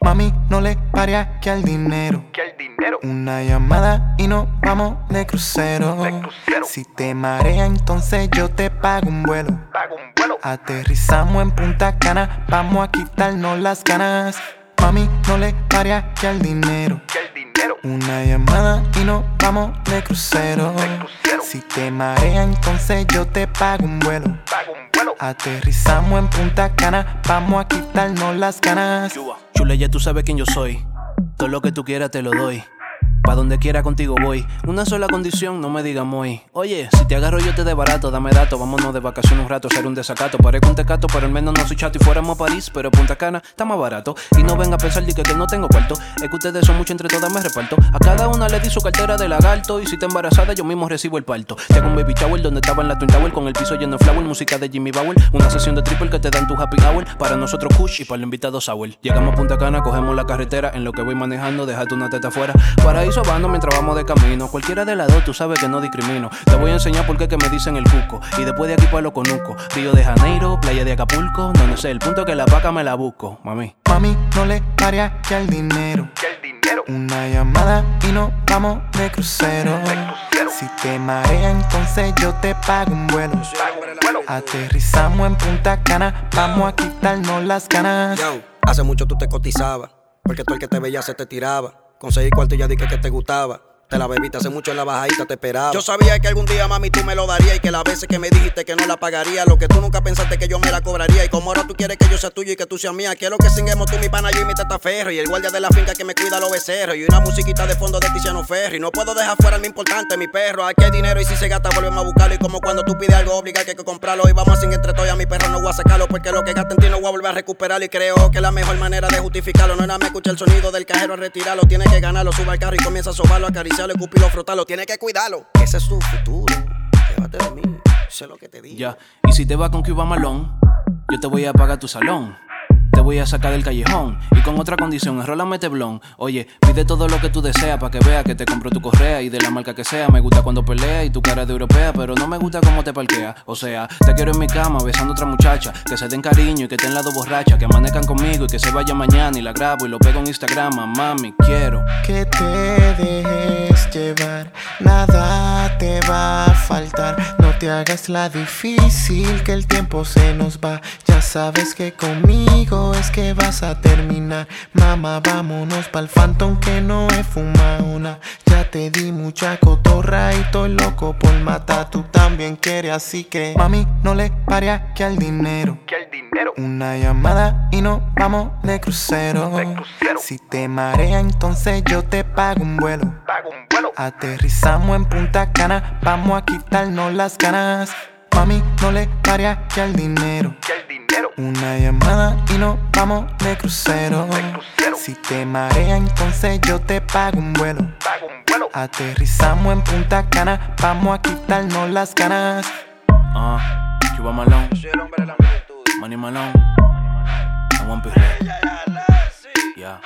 Mami, no le pare que al dinero. Que al dinero. Una llamada y nos vamos de crucero. De crucero. Si te marea, entonces yo te pago un vuelo. Pago un vuelo. Aterrizamos en Punta Cana, vamos a quitarnos las ganas. Mami, no le pare que al dinero. Que al dinero. Una llamada y nos vamos de crucero. De crucero. Si te marea, entonces yo te pago un vuelo. Aterrizamos en Punta Cana, vamos a quitarnos las ganas. Chule, ya tú sabes quién yo soy. Todo lo que tú quieras te lo doy. Pa' donde quiera contigo voy. Una sola condición, no me digas muy. Oye, si te agarro yo te de barato, dame dato. Vámonos de vacaciones un rato, hacer un desacato. Parezco un tecato, pero al menos no soy chato y fuéramos a París. Pero Punta Cana está más barato. Y no venga a pensar de que, que no tengo cuarto. Es que ustedes son mucho entre todas, me reparto. A cada una le di su cartera de lagarto. Y si está embarazada, yo mismo recibo el parto. Te hago un baby shower donde estaba en la Twin Tower. Con el piso lleno de flower, música de Jimmy Bauer. Una sesión de triple que te dan tu happy hour. Para nosotros Kush y para el invitado Sour. Llegamos a Punta Cana, cogemos la carretera. En lo que voy manejando, déjate una teta afuera. Paraíso mientras vamos de camino. Cualquiera de las dos, tú sabes que no discrimino. Te voy a enseñar por qué que me dicen el cuco. Y después de aquí pa' lo conuco. Río de Janeiro, playa de Acapulco. No, no sé, el punto es que la vaca me la busco, mami. Mami, no le pare que al dinero. Que al dinero. Una llamada y nos vamos de crucero. crucero. Si te marea, entonces yo te pago un vuelo. Pago un vuelo. Aterrizamos en Punta Cana, vamos a quitarnos las ganas. Yo, hace mucho tú te cotizabas, porque todo el que te veía se te tiraba. Conseguí cuarto y ya dije que te gustaba. Te la bebiste hace mucho en la bajadita, te esperaba. Yo sabía que algún día, mami, tú me lo darías y que las veces que me dijiste que no la pagaría, lo que tú nunca pensaste que yo me la cobraría. Y como ahora tú quieres que yo sea tuyo y que tú seas mía, quiero que singuemos tú, mi pana, yo y mi teta ferro. Y el guardia de la finca que me cuida los becerros. Y una musiquita de fondo de Tiziano Ferro. Y no puedo dejar fuera lo importante, mi perro. Aquí hay dinero y si se gasta, volvemos a buscarlo. Y como cuando tú pides algo, obliga que hay que comprarlo. Y vamos a sin entre todos a mi perro no voy a sacarlo. Porque lo que gasta en ti no voy a volver a recuperarlo. Y creo que la mejor manera de justificarlo no era me escuchar el sonido del cajero a retirarlo. Tiene que ganarlo, suba al carro y comienza a sobarlo, acariciarlo, escupirlo, frotarlo. Tiene que cuidarlo. Ese es tu futuro. Llévate de mí. Sé lo que te digo. Ya, y si te vas con Cuba Malón, yo te voy a pagar tu salón. Te voy a sacar del callejón y con otra condición, enrólame teblón. Oye, pide todo lo que tú deseas para que vea que te compro tu correa y de la marca que sea. Me gusta cuando pelea y tu cara de europea, pero no me gusta cómo te parquea. O sea, te quiero en mi cama besando a otra muchacha, que se den cariño y que estén las dos borrachas, que amanezcan conmigo y que se vaya mañana y la grabo y lo pego en Instagram. Mami, quiero. Que te dejes llevar, nada te va a faltar. Te hagas la difícil, que el tiempo se nos va. Ya sabes que conmigo es que vas a terminar. Mamá, vámonos pa'l Phantom que no he fumado una. Ya te di mucha cotorra y estoy loco por matar. Tú también quieres, así que mami, no le pare que al dinero. Que al dinero. Una llamada y nos vamos de crucero. De crucero. Si te marea, entonces yo te pago un vuelo. Pago un vuelo. Aterrizamos en Punta Cana, vamos a quitarnos las ganas. Mami, no le pare que al dinero. Que al dinero. Una llamada y nos vamos de crucero. De crucero. Si te marea, entonces yo te pago un vuelo. Pago un vuelo. Aterrizamos en Punta Cana, vamos a quitarnos las ganas. Ah, Cuba Malón, Soy el hombre de la multitud. Money Malone, I want be sí. Yeah.